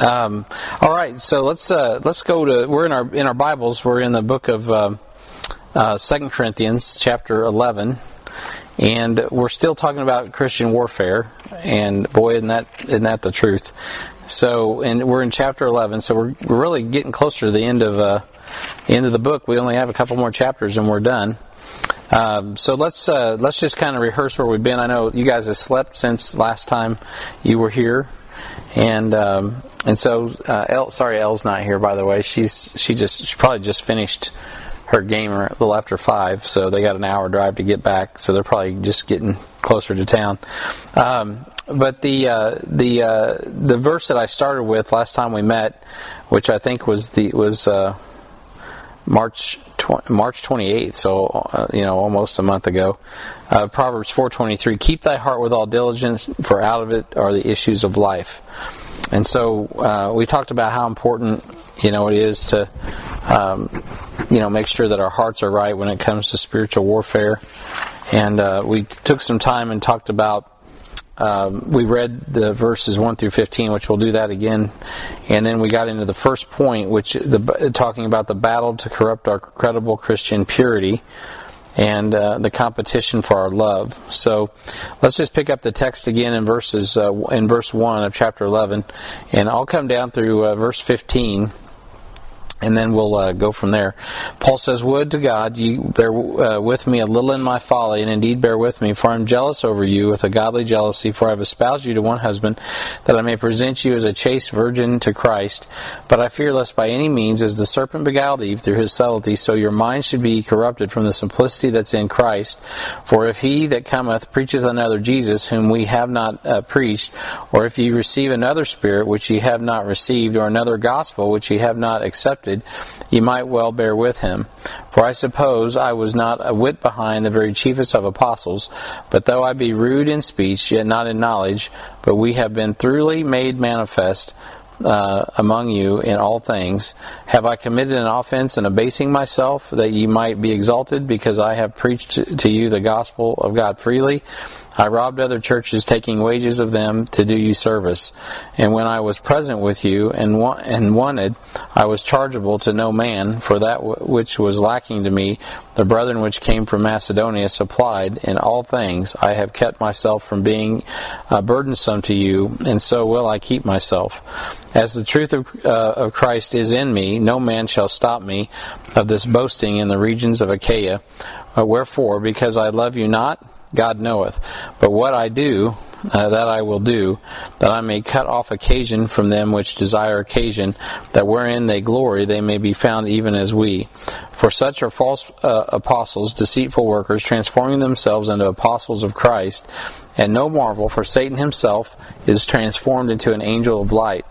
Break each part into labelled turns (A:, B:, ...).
A: Um, all right, so let's uh, let's go to we're in our in our Bibles. We're in the book of uh, uh, Second Corinthians, chapter eleven, and we're still talking about Christian warfare. And boy, isn't that isn't that the truth? So, and we're in chapter eleven, so we're we're really getting closer to the end of uh, end of the book. We only have a couple more chapters, and we're done. Um, so let's uh, let's just kind of rehearse where we've been. I know you guys have slept since last time you were here, and um, and so, uh, sorry, Elle's not here. By the way, she's she just she probably just finished her game a little after five, so they got an hour drive to get back. So they're probably just getting closer to town. Um, but the uh, the uh, the verse that I started with last time we met, which I think was the was uh, March tw- March 28th, so uh, you know almost a month ago. Uh, Proverbs 4:23: Keep thy heart with all diligence, for out of it are the issues of life. And so uh, we talked about how important you know it is to um, you know make sure that our hearts are right when it comes to spiritual warfare. And uh, we took some time and talked about. Um, we read the verses 1 through 15, which we'll do that again. And then we got into the first point, which the, talking about the battle to corrupt our credible Christian purity and uh, the competition for our love. So let's just pick up the text again in verses uh, in verse one of chapter eleven, and I'll come down through uh, verse fifteen and then we'll uh, go from there. Paul says, Would to God you bear uh, with me a little in my folly, and indeed bear with me, for I am jealous over you with a godly jealousy, for I have espoused you to one husband, that I may present you as a chaste virgin to Christ. But I fear lest by any means, as the serpent beguiled Eve through his subtlety, so your mind should be corrupted from the simplicity that's in Christ. For if he that cometh preacheth another Jesus, whom we have not uh, preached, or if ye receive another spirit which ye have not received, or another gospel which ye have not accepted, accepted, ye might well bear with him. For I suppose I was not a whit behind the very chiefest of apostles, but though I be rude in speech, yet not in knowledge, but we have been thoroughly made manifest uh, among you in all things. Have I committed an offense in abasing myself, that ye might be exalted, because I have preached to you the gospel of God freely? I robbed other churches, taking wages of them to do you service. And when I was present with you and, wa- and wanted, I was chargeable to no man, for that w- which was lacking to me, the brethren which came from Macedonia supplied. In all things, I have kept myself from being uh, burdensome to you, and so will I keep myself. As the truth of, uh, of Christ is in me, no man shall stop me of this boasting in the regions of Achaia. Uh, wherefore, because I love you not, God knoweth. But what I do, uh, that I will do, that I may cut off occasion from them which desire occasion, that wherein they glory they may be found even as we. For such are false uh, apostles, deceitful workers, transforming themselves into apostles of Christ. And no marvel, for Satan himself is transformed into an angel of light.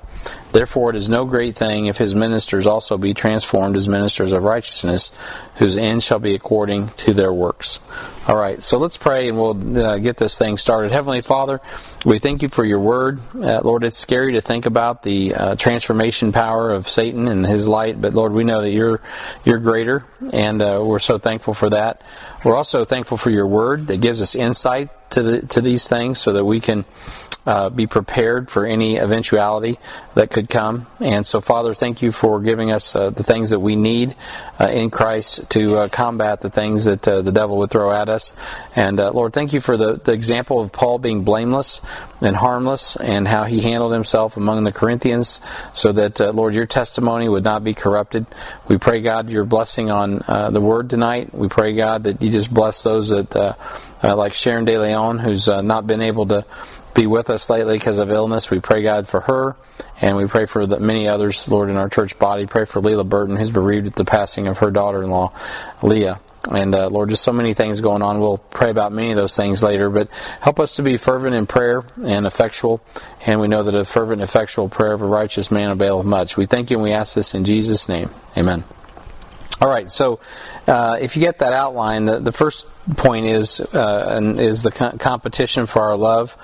A: Therefore, it is no great thing if his ministers also be transformed as ministers of righteousness, whose end shall be according to their works. All right, so let's pray and we'll uh, get this thing started. Heavenly Father, we thank you for your word. Uh, Lord, it's scary to think about the uh, transformation power of Satan and his light, but Lord, we know that you're you're greater, and uh, we're so thankful for that. We're also thankful for your word that gives us insight to the, to these things, so that we can uh, be prepared for any eventuality that could come. And so, Father, thank you for giving us uh, the things that we need uh, in Christ to uh, combat the things that uh, the devil would throw at us. And uh, Lord, thank you for the, the example of Paul being blameless and harmless and how he handled himself among the Corinthians so that, Lord, your testimony would not be corrupted. We pray, God, your blessing on the word tonight. We pray, God, that you just bless those that, like Sharon De Leon, who's not been able to be with us lately because of illness. We pray, God, for her, and we pray for the many others, Lord, in our church body. Pray for Leila Burton, who's bereaved at the passing of her daughter-in-law, Leah. And uh, Lord, just so many things going on. We'll pray about many of those things later, but help us to be fervent in prayer and effectual. And we know that a fervent effectual prayer of a righteous man availeth much. We thank you and we ask this in Jesus' name. Amen. All right, so uh, if you get that outline, the, the first point is uh, is the co- competition for our love,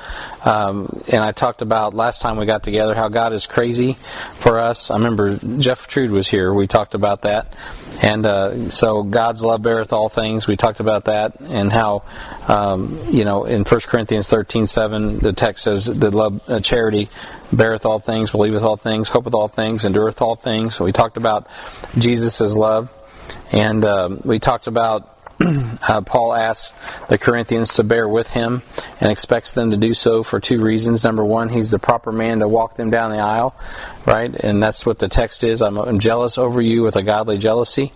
A: um, and I talked about last time we got together how God is crazy for us. I remember Jeff Trude was here. We talked about that, and uh, so God's love beareth all things. We talked about that and how um, you know in 1 Corinthians thirteen seven the text says that love uh, charity beareth all things, believeth all things, hopeth all things, endureth all things. So we talked about Jesus' love, and um, we talked about uh, Paul asks the Corinthians to bear with him and expects them to do so for two reasons. Number one, he's the proper man to walk them down the aisle, right? And that's what the text is. I'm, I'm jealous over you with a godly jealousy.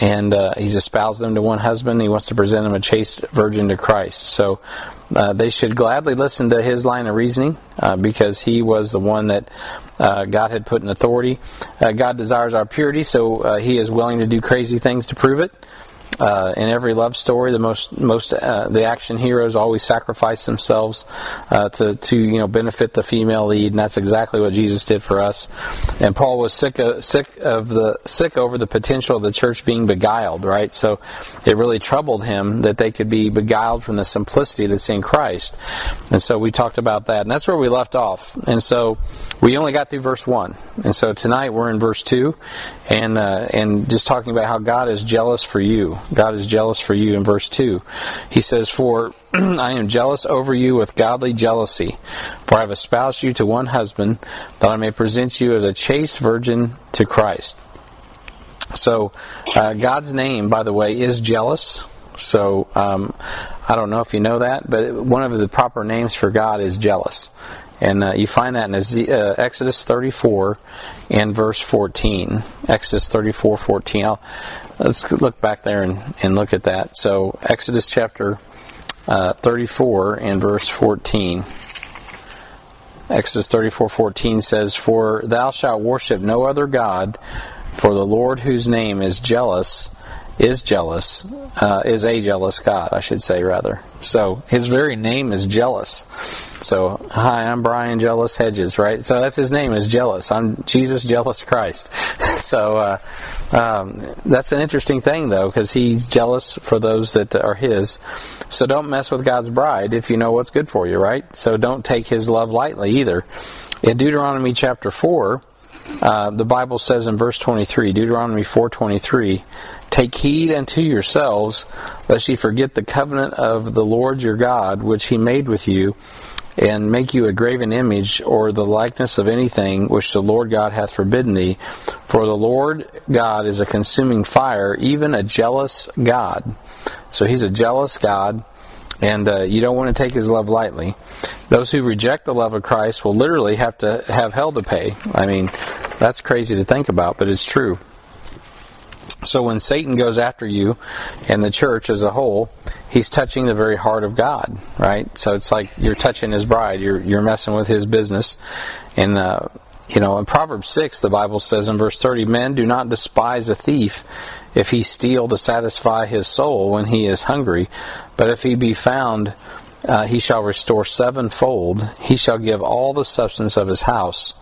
A: And uh, he's espoused them to one husband. He wants to present them a chaste virgin to Christ. So uh, they should gladly listen to his line of reasoning uh, because he was the one that uh, God had put in authority. Uh, God desires our purity, so uh, he is willing to do crazy things to prove it. Uh, in every love story, the most most uh, the action heroes always sacrifice themselves uh, to to you know benefit the female lead, and that's exactly what Jesus did for us. And Paul was sick of, sick of the sick over the potential of the church being beguiled, right? So it really troubled him that they could be beguiled from the simplicity that's in Christ. And so we talked about that, and that's where we left off. And so we only got through verse one, and so tonight we're in verse two, and uh, and just talking about how God is jealous for you. God is jealous for you in verse 2. He says, For I am jealous over you with godly jealousy, for I have espoused you to one husband, that I may present you as a chaste virgin to Christ. So, uh, God's name, by the way, is jealous. So, um, I don't know if you know that, but one of the proper names for God is jealous. And uh, you find that in uh, Exodus 34 and verse 14. Exodus 34, 14. I'll, let's look back there and, and look at that. So, Exodus chapter uh, 34 and verse 14. Exodus 34:14 says, "For thou shalt worship no other god, for the Lord whose name is jealous is jealous, uh, is a jealous God, I should say, rather. So his very name is jealous. So, hi, I'm Brian Jealous Hedges, right? So that's his name is jealous. I'm Jesus Jealous Christ. so uh, um, that's an interesting thing, though, because he's jealous for those that are his. So don't mess with God's bride if you know what's good for you, right? So don't take his love lightly either. In Deuteronomy chapter 4, uh, the Bible says in verse 23, Deuteronomy 4:23, "Take heed unto yourselves, lest ye forget the covenant of the Lord your God, which He made with you, and make you a graven image or the likeness of anything which the Lord God hath forbidden thee. For the Lord God is a consuming fire, even a jealous God." So He's a jealous God and uh, you don't want to take his love lightly. Those who reject the love of Christ will literally have to have hell to pay. I mean, that's crazy to think about, but it's true. So when Satan goes after you and the church as a whole, he's touching the very heart of God, right? So it's like you're touching his bride, you're you're messing with his business, and uh, you know in Proverbs six the Bible says in verse thirty, men do not despise a thief if he steal to satisfy his soul when he is hungry, but if he be found, uh, he shall restore sevenfold. He shall give all the substance of his house.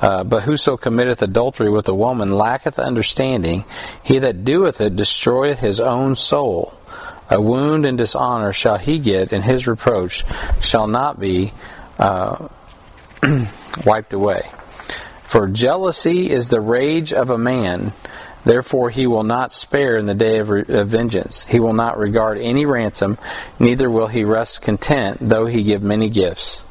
A: Uh, but whoso committeth adultery with a woman lacketh understanding. He that doeth it destroyeth his own soul. A wound and dishonor shall he get, and his reproach shall not be uh, wiped away. For jealousy is the rage of a man, Therefore, he will not spare in the day of, re- of, vengeance. He will not regard any ransom, neither will he rest content, though he give many gifts.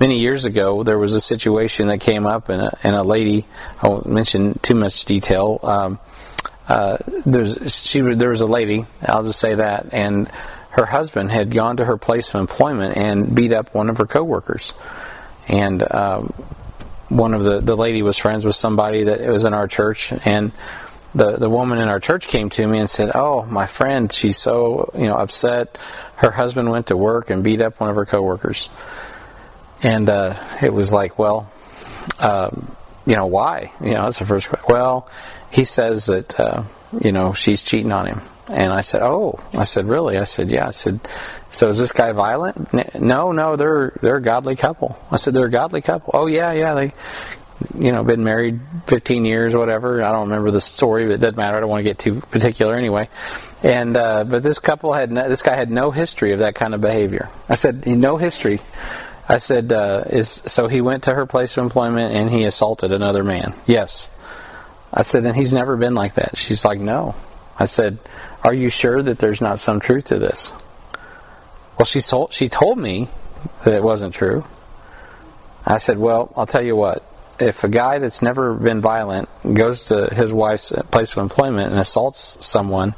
A: Many years ago, there was a situation that came up, and a, and a lady, I won't mention too much detail. Um, uh, she, there was a lady, I'll just say that, and her husband had gone to her place of employment and beat up one of her coworkers. And um, one of the, the lady was friends with somebody that was in our church, and the the woman in our church came to me and said, "Oh, my friend, she's so you know upset. Her husband went to work and beat up one of her coworkers." And uh, it was like, well, um, you know, why? You know, that's the first question. Well, he says that uh, you know she's cheating on him. And I said, "Oh," I said, "Really?" I said, "Yeah." I said, "So is this guy violent?" No, no, they're they're a godly couple. I said, "They're a godly couple." Oh yeah, yeah, they you know, been married 15 years or whatever. I don't remember the story, but it doesn't matter. I don't want to get too particular anyway. And uh, but this couple had no, this guy had no history of that kind of behavior. I said no history. I said uh, is so he went to her place of employment and he assaulted another man. Yes. I said and he's never been like that. She's like no. I said, are you sure that there's not some truth to this? Well, she told she told me that it wasn't true. I said, well, I'll tell you what. If a guy that's never been violent goes to his wife's place of employment and assaults someone,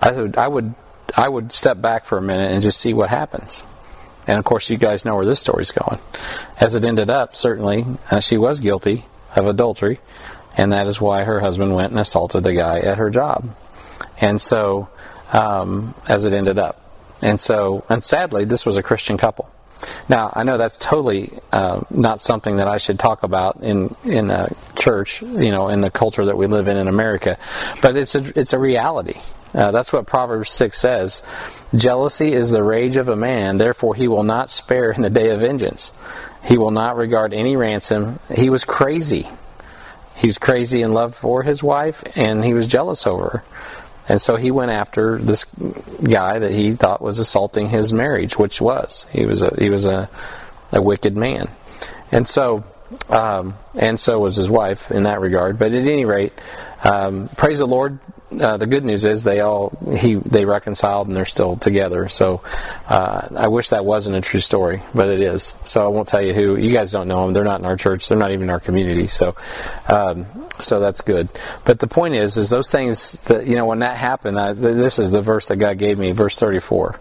A: I would, I would, I would step back for a minute and just see what happens. And of course, you guys know where this story's going. As it ended up, certainly, uh, she was guilty of adultery, and that is why her husband went and assaulted the guy at her job. And so, um, as it ended up. And so, and sadly, this was a Christian couple. Now, I know that's totally uh, not something that I should talk about in in a church, you know, in the culture that we live in in America, but it's a it's a reality. Uh, that's what Proverbs six says. Jealousy is the rage of a man; therefore he will not spare in the day of vengeance. He will not regard any ransom. He was crazy. He was crazy in love for his wife, and he was jealous over her. And so he went after this guy that he thought was assaulting his marriage, which was he was a he was a, a wicked man, and so um, and so was his wife in that regard. But at any rate, um, praise the Lord. Uh, the good news is they all he they reconciled and they're still together. So uh, I wish that wasn't a true story, but it is. So I won't tell you who. You guys don't know them. They're not in our church. They're not even in our community. So um, so that's good. But the point is, is those things that you know when that happened. I, this is the verse that God gave me, verse thirty four.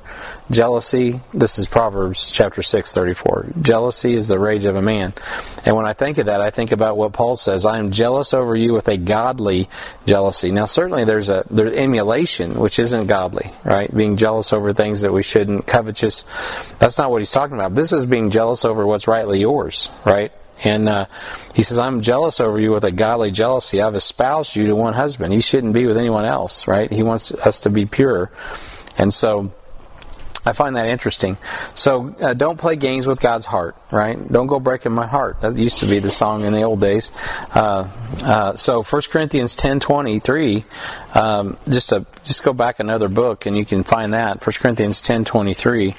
A: Jealousy. This is Proverbs chapter six thirty four. Jealousy is the rage of a man. And when I think of that, I think about what Paul says. I am jealous over you with a godly jealousy. Now, certainly there's a there's emulation, which isn't godly, right? Being jealous over things that we shouldn't, covetous. That's not what he's talking about. This is being jealous over what's rightly yours, right? And uh, he says, I'm jealous over you with a godly jealousy. I've espoused you to one husband. You shouldn't be with anyone else, right? He wants us to be pure. And so I find that interesting. So uh, don't play games with God's heart, right? Don't go breaking my heart. That used to be the song in the old days. Uh, uh, so 1 Corinthians 10:23, um, just just go back another book and you can find that 1 Corinthians 10:23.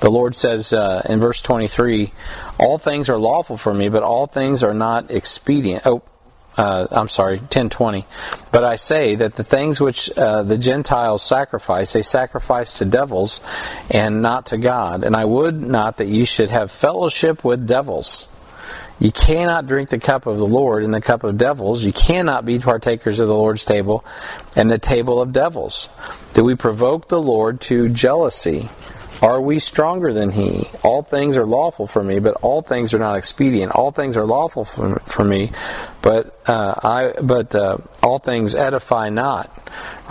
A: The Lord says uh, in verse 23, "All things are lawful for me, but all things are not expedient." Oh, uh, I'm sorry, 1020. But I say that the things which uh, the Gentiles sacrifice, they sacrifice to devils and not to God. And I would not that you should have fellowship with devils. You cannot drink the cup of the Lord and the cup of devils. You cannot be partakers of the Lord's table and the table of devils. Do we provoke the Lord to jealousy? Are we stronger than he? All things are lawful for me, but all things are not expedient. All things are lawful for, for me, but uh, I but uh, all things edify not.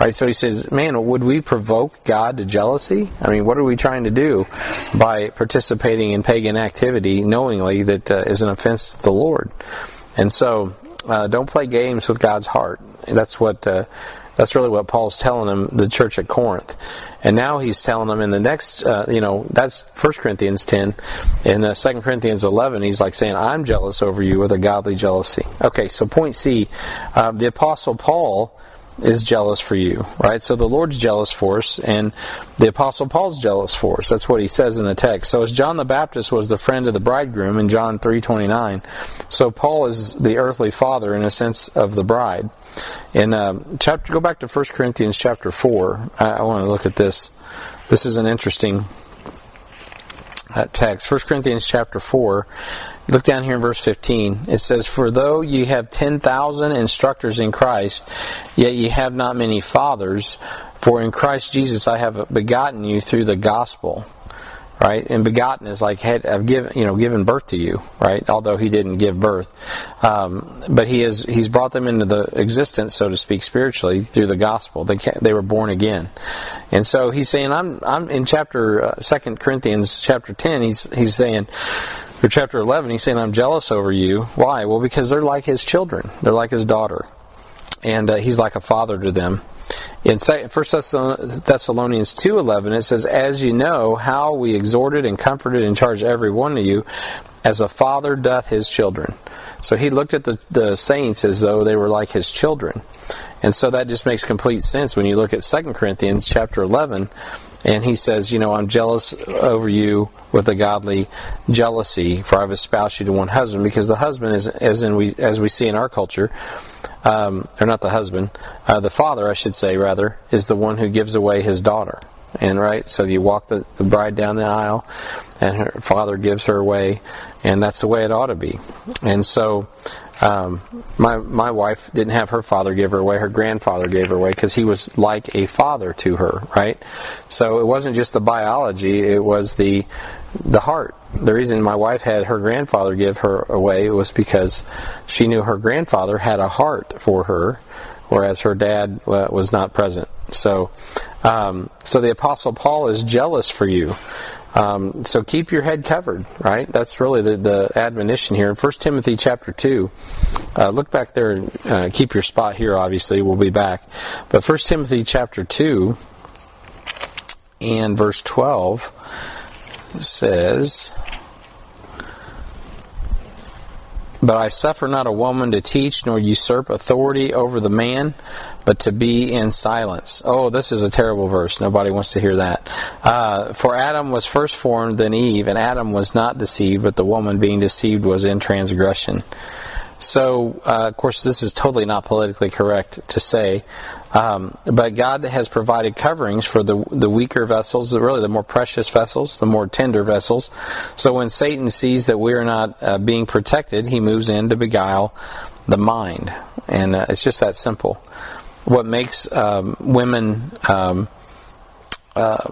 A: Right. So he says, man, would we provoke God to jealousy? I mean, what are we trying to do by participating in pagan activity knowingly that uh, is an offense to the Lord? And so, uh, don't play games with God's heart. That's what uh, that's really what Paul's telling them, the church at Corinth. And now he's telling them in the next, uh, you know, that's 1 Corinthians 10. In uh, 2 Corinthians 11, he's like saying, I'm jealous over you with a godly jealousy. Okay, so point C, uh, the Apostle Paul is jealous for you, right? So the Lord's jealous for us, and the Apostle Paul's jealous for us. That's what he says in the text. So as John the Baptist was the friend of the bridegroom in John 3.29, so Paul is the earthly father in a sense of the bride. In um, chapter, go back to 1 Corinthians chapter 4. I, I want to look at this. This is an interesting uh, text. 1 Corinthians chapter 4 Look down here in verse 15. It says, For though ye have 10,000 instructors in Christ, yet ye have not many fathers, for in Christ Jesus I have begotten you through the gospel. Right? And begotten is like had, have given, you know, given birth to you, right? Although he didn't give birth. Um, but he has, he's brought them into the existence, so to speak, spiritually through the gospel. They, they were born again. And so he's saying, I'm, I'm in chapter, uh, 2 Corinthians chapter 10, he's, he's saying, chapter 11, he's saying, I'm jealous over you. Why? Well, because they're like his children. They're like his daughter. And uh, he's like a father to them. In 1 Thessalonians 2.11, it says, As you know how we exhorted and comforted and charged every one of you, as a father doth his children. So he looked at the, the saints as though they were like his children. And so that just makes complete sense when you look at 2 Corinthians chapter 11 and he says, you know, I'm jealous over you with a godly jealousy, for I've espoused you to one husband, because the husband is, as in we as we see in our culture, um, or not the husband, uh, the father, I should say, rather, is the one who gives away his daughter. And right, so you walk the, the bride down the aisle, and her father gives her away, and that's the way it ought to be. And so, um, my my wife didn't have her father give her away; her grandfather gave her away because he was like a father to her, right? So it wasn't just the biology; it was the the heart. The reason my wife had her grandfather give her away was because she knew her grandfather had a heart for her, whereas her dad uh, was not present. So, um, so the apostle Paul is jealous for you. Um, so keep your head covered, right? That's really the, the admonition here. In 1 Timothy chapter 2, uh, look back there and uh, keep your spot here, obviously. We'll be back. But 1 Timothy chapter 2 and verse 12 says, But I suffer not a woman to teach nor usurp authority over the man, but to be in silence. Oh, this is a terrible verse. Nobody wants to hear that. Uh, for Adam was first formed, then Eve, and Adam was not deceived, but the woman being deceived was in transgression. So, uh, of course, this is totally not politically correct to say, um, but God has provided coverings for the the weaker vessels, really the more precious vessels, the more tender vessels. So when Satan sees that we are not uh, being protected, he moves in to beguile the mind, and uh, it's just that simple. What makes um, women um, uh,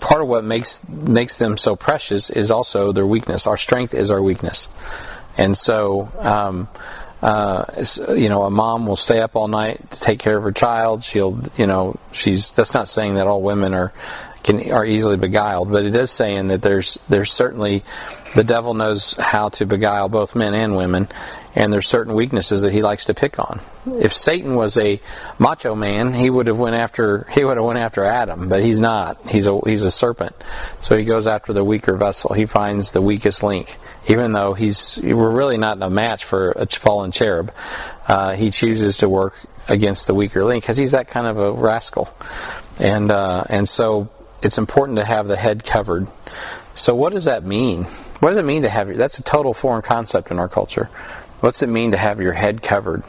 A: part of what makes makes them so precious is also their weakness. Our strength is our weakness. And so, um, uh, you know, a mom will stay up all night to take care of her child. She'll, you know, she's. That's not saying that all women are can are easily beguiled, but it is saying that there's there's certainly the devil knows how to beguile both men and women, and there's certain weaknesses that he likes to pick on. If Satan was a macho man, he would have went after he would have went after Adam, but he's not. He's a he's a serpent, so he goes after the weaker vessel. He finds the weakest link, even though he's we're really not in a match for a fallen cherub. Uh, he chooses to work against the weaker link because he's that kind of a rascal, and uh, and so it's important to have the head covered. So what does that mean? What does it mean to have your? that's a total foreign concept in our culture. What's it mean to have your head covered?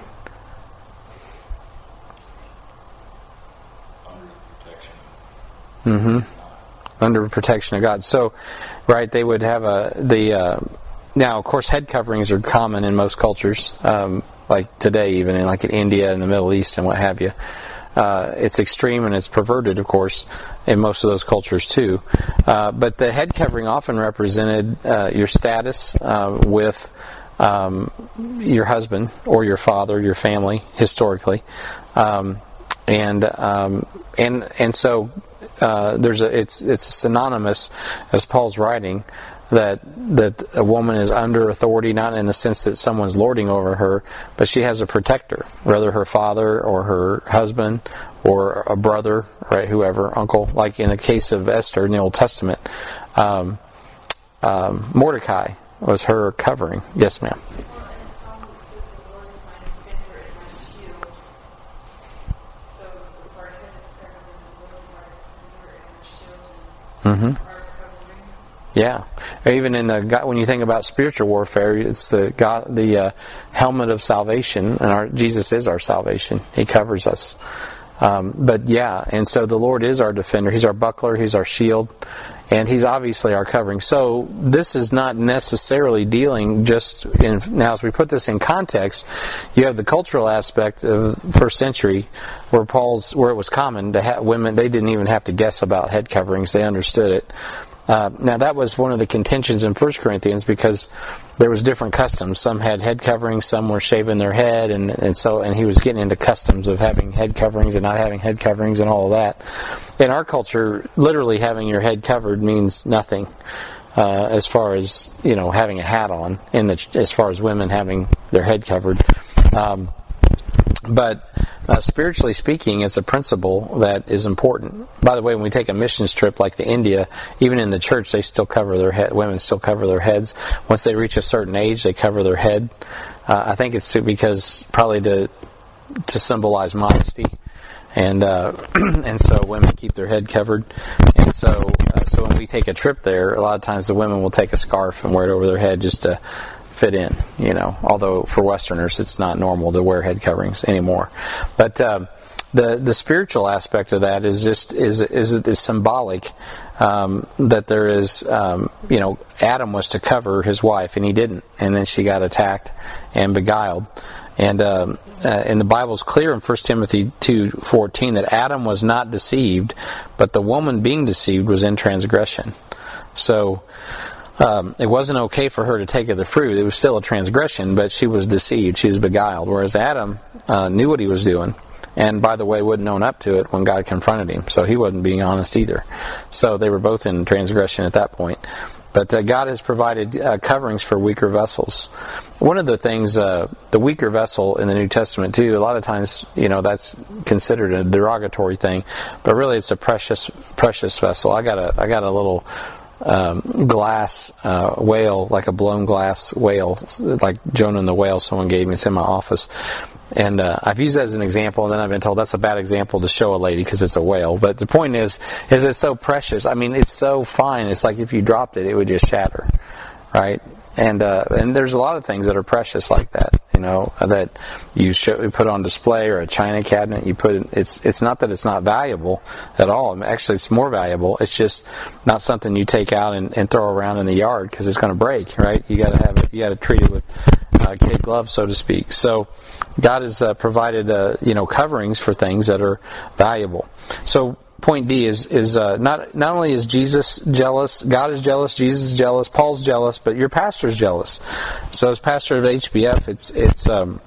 A: Under protection. Mm-hmm. Under protection of God. So, right, they would have a the. Uh, now, of course, head coverings are common in most cultures, um, like today, even in like in India and the Middle East and what have you. Uh, it's extreme and it's perverted, of course, in most of those cultures too. Uh, but the head covering often represented uh, your status uh, with um, your husband or your father, your family, historically, um, and um, and and so uh, there's a it's it's synonymous as Paul's writing that that a woman is under authority not in the sense that someone's lording over her, but she has a protector, whether her father or her husband or a brother, right, whoever, uncle. Like in the case of Esther in the Old Testament, um, um, Mordecai was her covering. Yes, ma'am. Mm-hmm. Yeah, even in the when you think about spiritual warfare, it's the God, the uh, helmet of salvation, and our Jesus is our salvation. He covers us. Um, but yeah, and so the Lord is our defender. He's our buckler. He's our shield and he's obviously our covering. So this is not necessarily dealing just in now as we put this in context, you have the cultural aspect of first century where Paul's where it was common to have women they didn't even have to guess about head coverings, they understood it. Uh, now that was one of the contentions in First Corinthians because there was different customs. Some had head coverings, some were shaving their head, and, and so and he was getting into customs of having head coverings and not having head coverings and all of that. In our culture, literally having your head covered means nothing. Uh, as far as you know, having a hat on, in the as far as women having their head covered, um, but uh, spiritually speaking, it's a principle that is important. By the way, when we take a missions trip like to India, even in the church, they still cover their head. Women still cover their heads. Once they reach a certain age, they cover their head. Uh, I think it's because probably to to symbolize modesty, and uh, and so women keep their head covered. And so uh, so when we take a trip there, a lot of times the women will take a scarf and wear it over their head just to fit in, you know. Although for Westerners, it's not normal to wear head coverings anymore. But um, the the spiritual aspect of that is just is is, is symbolic. um, that there is, um, you know, Adam was to cover his wife, and he didn't, and then she got attacked and beguiled. And um, uh, and the Bible is clear in 1 Timothy 2:14 that Adam was not deceived, but the woman being deceived was in transgression. So um, it wasn't okay for her to take of the fruit. It was still a transgression, but she was deceived. She was beguiled. Whereas Adam uh, knew what he was doing. And by the way, wouldn't own up to it when God confronted him. So he wasn't being honest either. So they were both in transgression at that point. But uh, God has provided uh, coverings for weaker vessels. One of the things, uh, the weaker vessel in the New Testament too, a lot of times, you know, that's considered a derogatory thing, but really it's a precious, precious vessel. I got a, I got a little um, glass uh, whale, like a blown glass whale, like Jonah and the whale. Someone gave me. It's in my office, and uh, I've used that as an example. And then I've been told that's a bad example to show a lady because it's a whale. But the point is, is it's so precious. I mean, it's so fine. It's like if you dropped it, it would just shatter, right? and uh, and there's a lot of things that are precious like that, you know, that you, show, put on display or a china cabinet. You put it's it's not that it's not valuable at all. Actually, it's more valuable. It's just not something you take out and, and throw around in the yard because it's going to break, right? You got to have it. You got to treat it with uh, kid gloves, so to speak. So God has uh, provided uh, you know coverings for things that are valuable. So point D is is uh, not not only is Jesus jealous, God is jealous, Jesus is jealous, Paul's jealous, but your pastor's jealous. So as pastor of HBF, it's it's um,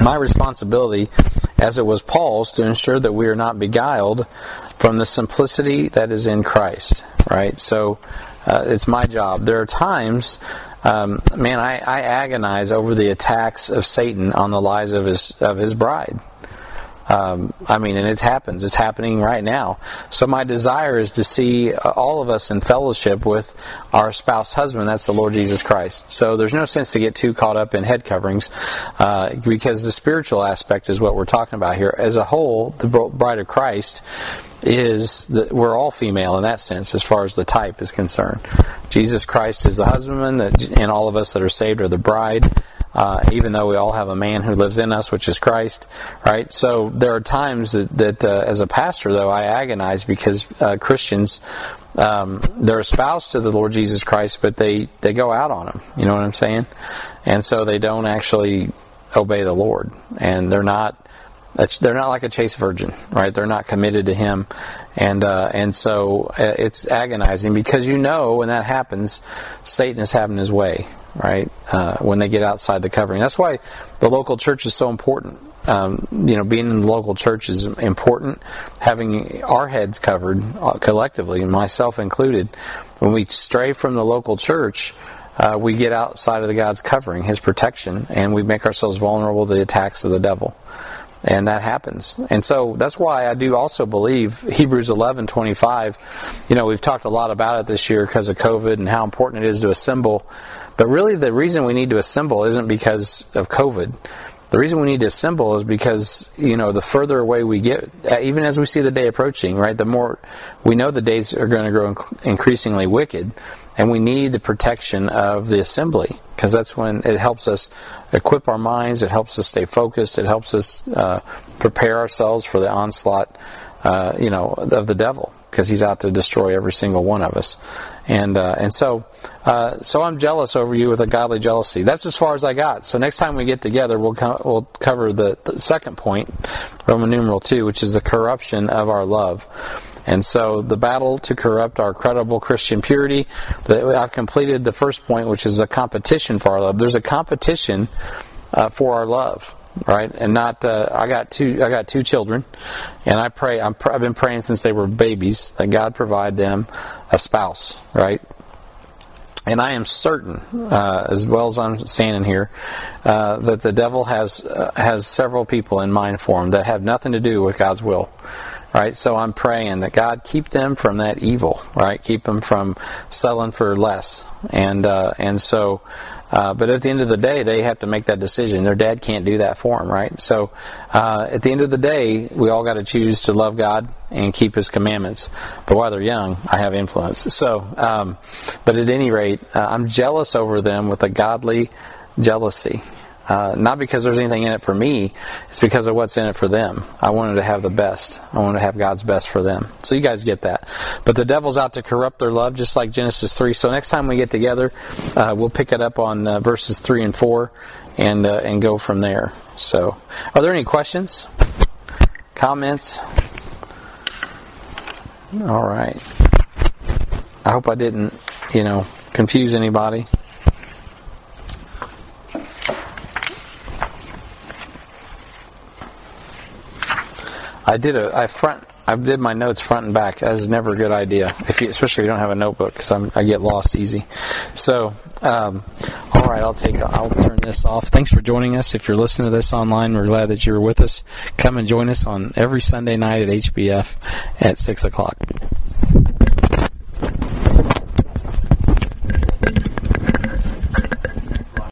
A: my responsibility, as it was Paul's, to ensure that we are not beguiled from the simplicity that is in Christ. Right. So uh, it's my job. There are times. Um, man, I, I agonize over the attacks of Satan on the lives of his of his bride. Um, I mean, and it happens. It's happening right now. So my desire is to see uh, all of us in fellowship with our spouse husband. That's the Lord Jesus Christ. So there's no sense to get too caught up in head coverings uh, because the spiritual aspect is what we're talking about here. As a whole, the bride of Christ is that we're all female in that sense as far as the type is concerned. Jesus Christ is the husbandman, and all of us that are saved are the bride uh, even though we all have a man who lives in us, which is Christ, right? So there are times that, that uh, as a pastor, though, I agonize because uh, Christians, um, they're espoused to the Lord Jesus Christ, but they, they go out on him. You know what I'm saying? And so they don't actually obey the Lord, and they're not they're not like a chaste virgin, right? They're not committed to Him, and uh, and so uh, it's agonizing because you know when that happens, Satan is having his way, right? Uh, when they get outside the covering, that's why the local church is so important. Um, you know, being in the local church is important. Having our heads covered uh, collectively, myself included, when we stray from the local church. Uh, we get outside of the God's covering, His protection, and we make ourselves vulnerable to the attacks of the devil and that happens. And so that's why I do also believe Hebrews 11:25. You know, we've talked a lot about it this year because of COVID and how important it is to assemble. But really, the reason we need to assemble isn't because of COVID. The reason we need to assemble is because you know the further away we get, uh, even as we see the day approaching, right? The more we know the days are going to grow increasingly wicked, and we need the protection of the assembly because that's when it helps us equip our minds, it helps us stay focused, it helps us uh, prepare ourselves for the onslaught, uh, you know, of the devil because he's out to destroy every single one of us. And uh, and so uh, so I'm jealous over you with a godly jealousy. That's as far as I got. So next time we get together, we'll co- we'll cover the, the second point, Roman numeral two, which is the corruption of our love. And so the battle to corrupt our credible Christian purity. I've completed the first point, which is a competition for our love. There's a competition uh, for our love right? And not uh, I got two I got two children, and I pray i have been praying since they were babies that God provide them a spouse, right? And I am certain, uh, as well as I'm standing here, uh, that the devil has uh, has several people in mind for him that have nothing to do with God's will right? So I'm praying that God keep them from that evil, right? Keep them from selling for less, and uh, and so uh, but at the end of the day, they have to make that decision. Their dad can't do that for them, right? So uh, at the end of the day, we all got to choose to love God and keep His commandments. But while they're young, I have influence. So, um, but at any rate, uh, I'm jealous over them with a godly jealousy. Uh, not because there's anything in it for me, it's because of what's in it for them. I wanted to have the best. I wanted to have God's best for them. So you guys get that. But the devil's out to corrupt their love, just like Genesis 3. So next time we get together, uh, we'll pick it up on uh, verses 3 and 4 and, uh, and go from there. So, are there any questions? Comments? All right. I hope I didn't, you know, confuse anybody. I did a I front I did my notes front and back. That is never a good idea, if you, especially if you don't have a notebook, because I get lost easy. So, um, all right, I'll take I'll turn this off. Thanks for joining us. If you're listening to this online, we're glad that you were with us. Come and join us on every Sunday night at HBF at six o'clock.